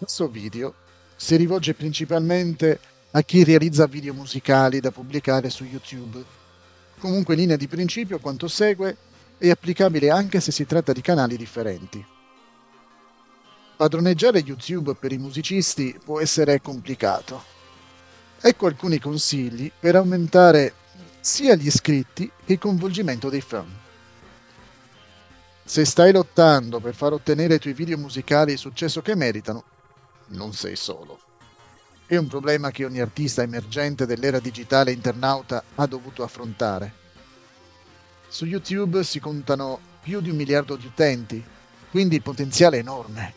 Questo video si rivolge principalmente a chi realizza video musicali da pubblicare su YouTube. Comunque in linea di principio quanto segue è applicabile anche se si tratta di canali differenti. Padroneggiare YouTube per i musicisti può essere complicato. Ecco alcuni consigli per aumentare sia gli iscritti che il coinvolgimento dei fan. Se stai lottando per far ottenere ai tuoi video musicali il successo che meritano, non sei solo. È un problema che ogni artista emergente dell'era digitale internauta ha dovuto affrontare. Su YouTube si contano più di un miliardo di utenti, quindi il potenziale è enorme.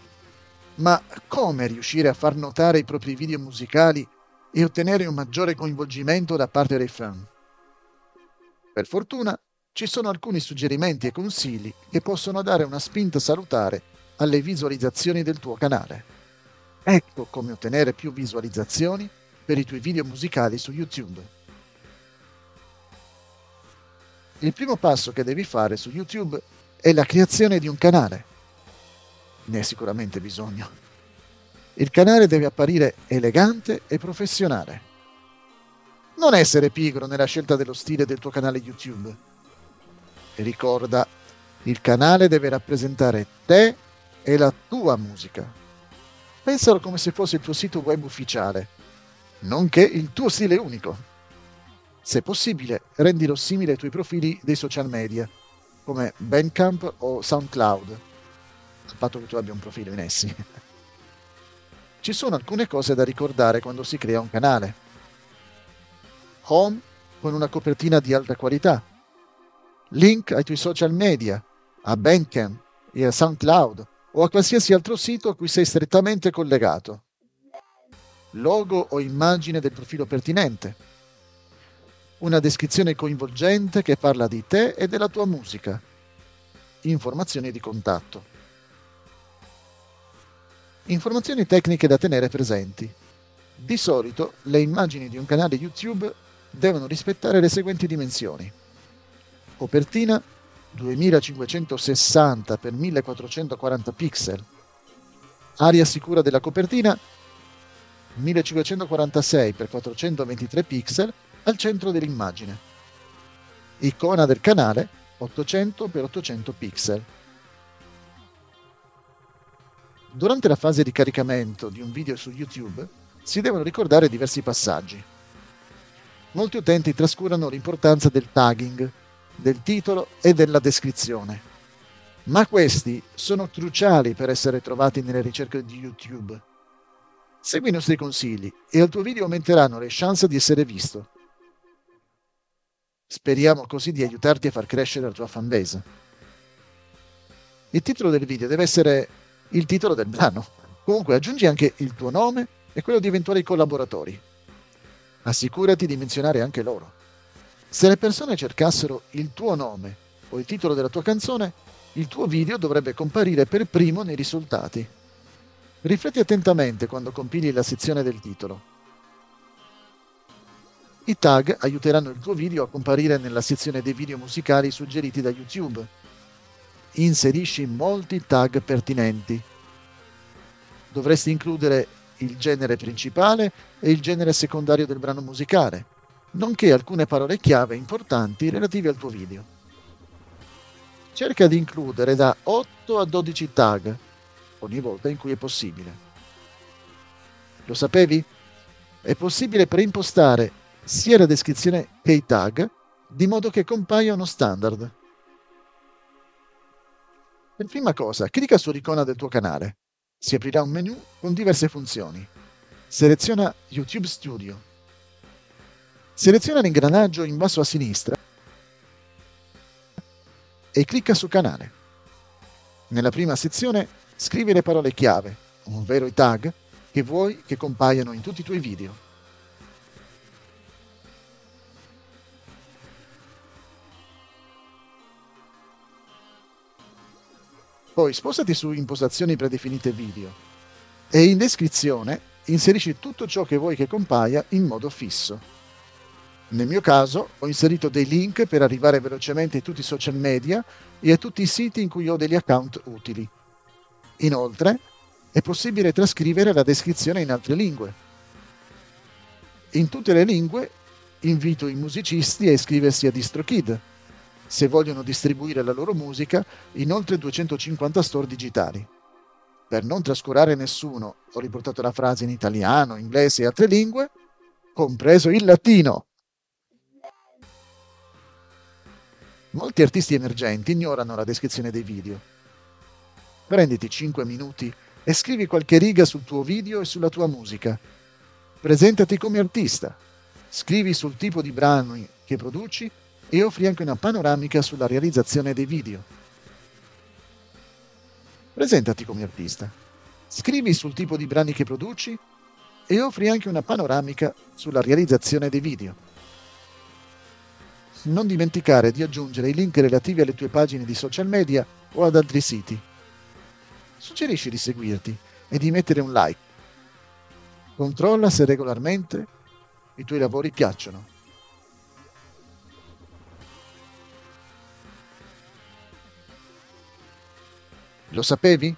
Ma come riuscire a far notare i propri video musicali e ottenere un maggiore coinvolgimento da parte dei fan? Per fortuna ci sono alcuni suggerimenti e consigli che possono dare una spinta salutare alle visualizzazioni del tuo canale. Ecco come ottenere più visualizzazioni per i tuoi video musicali su YouTube. Il primo passo che devi fare su YouTube è la creazione di un canale. Ne hai sicuramente bisogno. Il canale deve apparire elegante e professionale. Non essere pigro nella scelta dello stile del tuo canale YouTube. E ricorda, il canale deve rappresentare te e la tua musica. Pensalo come se fosse il tuo sito web ufficiale, nonché il tuo stile unico. Se possibile, rendilo simile ai tuoi profili dei social media, come Bandcamp o SoundCloud, a patto che tu abbia un profilo in essi. Ci sono alcune cose da ricordare quando si crea un canale. Home con una copertina di alta qualità. Link ai tuoi social media, a Bandcamp e a SoundCloud o a qualsiasi altro sito a cui sei strettamente collegato. Logo o immagine del profilo pertinente. Una descrizione coinvolgente che parla di te e della tua musica. Informazioni di contatto. Informazioni tecniche da tenere presenti. Di solito le immagini di un canale YouTube devono rispettare le seguenti dimensioni. Copertina 2560 x 1440 pixel. Area sicura della copertina 1546 x 423 pixel al centro dell'immagine. Icona del canale 800 x 800 pixel. Durante la fase di caricamento di un video su YouTube si devono ricordare diversi passaggi. Molti utenti trascurano l'importanza del tagging, del titolo e della descrizione. Ma questi sono cruciali per essere trovati nelle ricerche di YouTube. Segui i nostri consigli e al tuo video aumenteranno le chance di essere visto. Speriamo così di aiutarti a far crescere la tua fanbase. Il titolo del video deve essere il titolo del brano. Comunque aggiungi anche il tuo nome e quello di eventuali collaboratori. Assicurati di menzionare anche loro. Se le persone cercassero il tuo nome o il titolo della tua canzone, il tuo video dovrebbe comparire per primo nei risultati. Rifletti attentamente quando compili la sezione del titolo. I tag aiuteranno il tuo video a comparire nella sezione dei video musicali suggeriti da YouTube. Inserisci molti tag pertinenti. Dovresti includere il genere principale e il genere secondario del brano musicale nonché alcune parole chiave importanti relative al tuo video. Cerca di includere da 8 a 12 tag ogni volta in cui è possibile. Lo sapevi? È possibile preimpostare sia la descrizione che i tag di modo che compaiano standard. Per prima cosa, clicca sull'icona del tuo canale. Si aprirà un menu con diverse funzioni. Seleziona YouTube Studio Seleziona l'ingranaggio in basso a sinistra e clicca su Canale. Nella prima sezione scrivi le parole chiave, ovvero i tag, che vuoi che compaiano in tutti i tuoi video. Poi spostati su Impostazioni predefinite video e in descrizione inserisci tutto ciò che vuoi che compaia in modo fisso. Nel mio caso ho inserito dei link per arrivare velocemente a tutti i social media e a tutti i siti in cui ho degli account utili. Inoltre, è possibile trascrivere la descrizione in altre lingue. In tutte le lingue invito i musicisti a iscriversi a DistroKid se vogliono distribuire la loro musica in oltre 250 store digitali. Per non trascurare nessuno, ho riportato la frase in italiano, inglese e altre lingue, compreso il latino. Molti artisti emergenti ignorano la descrizione dei video. Prenditi 5 minuti e scrivi qualche riga sul tuo video e sulla tua musica. Presentati come artista. Scrivi sul tipo di brani che produci e offri anche una panoramica sulla realizzazione dei video. Presentati come artista. Scrivi sul tipo di brani che produci e offri anche una panoramica sulla realizzazione dei video. Non dimenticare di aggiungere i link relativi alle tue pagine di social media o ad altri siti. Suggerisci di seguirti e di mettere un like. Controlla se regolarmente i tuoi lavori piacciono. Lo sapevi?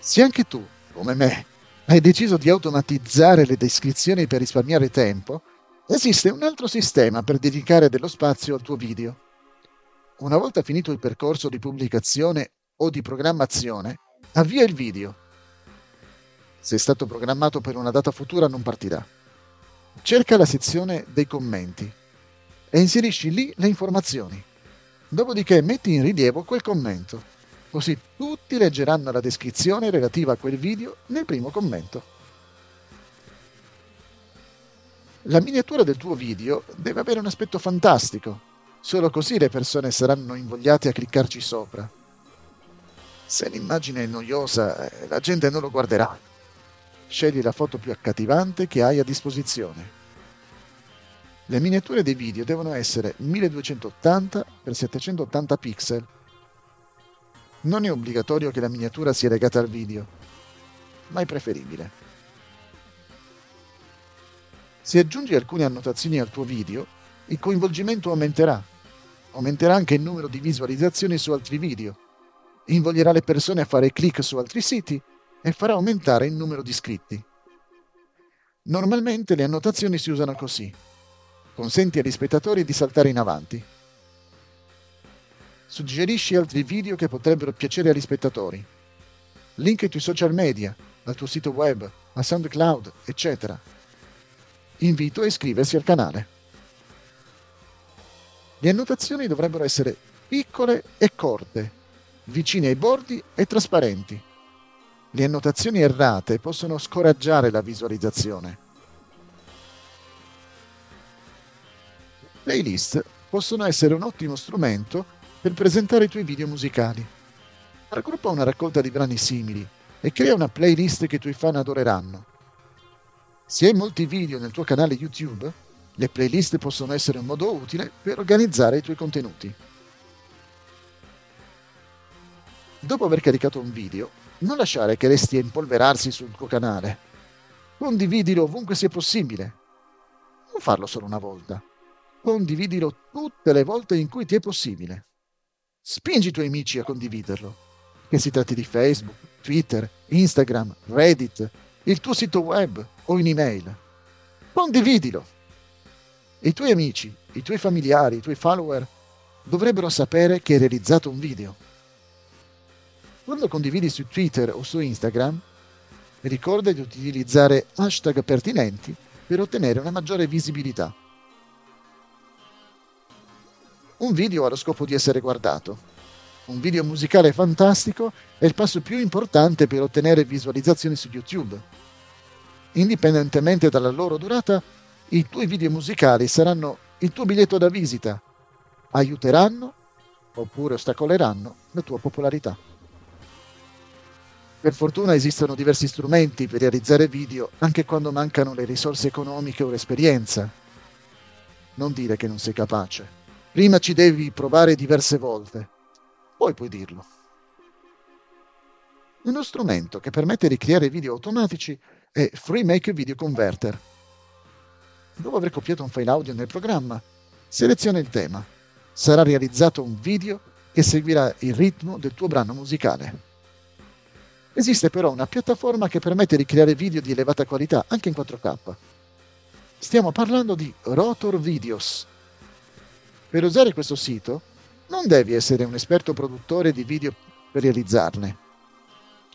Se anche tu, come me, hai deciso di automatizzare le descrizioni per risparmiare tempo, esiste un altro sistema per dedicare dello spazio al tuo video. Una volta finito il percorso di pubblicazione o di programmazione, avvia il video. Se è stato programmato per una data futura non partirà. Cerca la sezione dei commenti e inserisci lì le informazioni. Dopodiché metti in rilievo quel commento così tutti leggeranno la descrizione relativa a quel video nel primo commento. La miniatura del tuo video deve avere un aspetto fantastico, solo così le persone saranno invogliate a cliccarci sopra. Se l'immagine è noiosa, eh, la gente non lo guarderà. Scegli la foto più accattivante che hai a disposizione. Le miniature dei video devono essere 1280 x 780 pixel non è obbligatorio che la miniatura sia legata al video, ma è preferibile. Se aggiungi alcune annotazioni al tuo video, il coinvolgimento aumenterà. Aumenterà anche il numero di visualizzazioni su altri video, invoglierà le persone a fare clic su altri siti e farà aumentare il numero di iscritti. Normalmente le annotazioni si usano così. Consenti agli spettatori di saltare in avanti. Suggerisci altri video che potrebbero piacere agli spettatori. Link ai tuoi social media, al tuo sito web, a SoundCloud, eccetera. Invito a iscriversi al canale. Le annotazioni dovrebbero essere piccole e corte, vicine ai bordi e trasparenti. Le annotazioni errate possono scoraggiare la visualizzazione. Playlist possono essere un ottimo strumento per presentare i tuoi video musicali. Raggruppa una raccolta di brani simili e crea una playlist che i tuoi fan adoreranno. Se hai molti video nel tuo canale YouTube, le playlist possono essere un modo utile per organizzare i tuoi contenuti. Dopo aver caricato un video, non lasciare che resti a impolverarsi sul tuo canale. Condividilo ovunque sia possibile. Non farlo solo una volta. Condividilo tutte le volte in cui ti è possibile. Spingi i tuoi amici a condividerlo, che si tratti di Facebook, Twitter, Instagram, Reddit, il tuo sito web o in email. Condividilo. I tuoi amici, i tuoi familiari, i tuoi follower dovrebbero sapere che hai realizzato un video. Quando condividi su Twitter o su Instagram, ricorda di utilizzare hashtag pertinenti per ottenere una maggiore visibilità. Un video ha lo scopo di essere guardato. Un video musicale fantastico è il passo più importante per ottenere visualizzazioni su YouTube. Indipendentemente dalla loro durata, i tuoi video musicali saranno il tuo biglietto da visita. Aiuteranno oppure ostacoleranno la tua popolarità. Per fortuna esistono diversi strumenti per realizzare video anche quando mancano le risorse economiche o l'esperienza. Non dire che non sei capace. Prima ci devi provare diverse volte, poi puoi dirlo. Uno strumento che permette di creare video automatici è FreeMake Video Converter. Dopo aver copiato un file audio nel programma, seleziona il tema. Sarà realizzato un video che seguirà il ritmo del tuo brano musicale. Esiste però una piattaforma che permette di creare video di elevata qualità anche in 4K. Stiamo parlando di Rotor Videos. Per usare questo sito non devi essere un esperto produttore di video per realizzarne.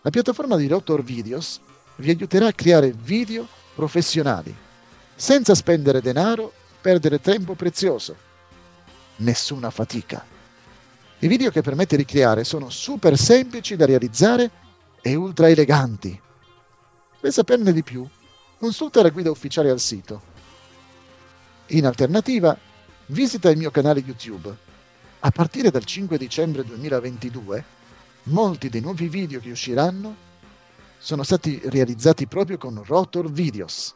La piattaforma di Rotor Videos vi aiuterà a creare video professionali, senza spendere denaro, perdere tempo prezioso. Nessuna fatica. I video che permette di creare sono super semplici da realizzare e ultra eleganti. Per saperne di più, consulta la guida ufficiale al sito. In alternativa, visita il mio canale YouTube. A partire dal 5 dicembre 2022, molti dei nuovi video che usciranno sono stati realizzati proprio con Rotor Videos.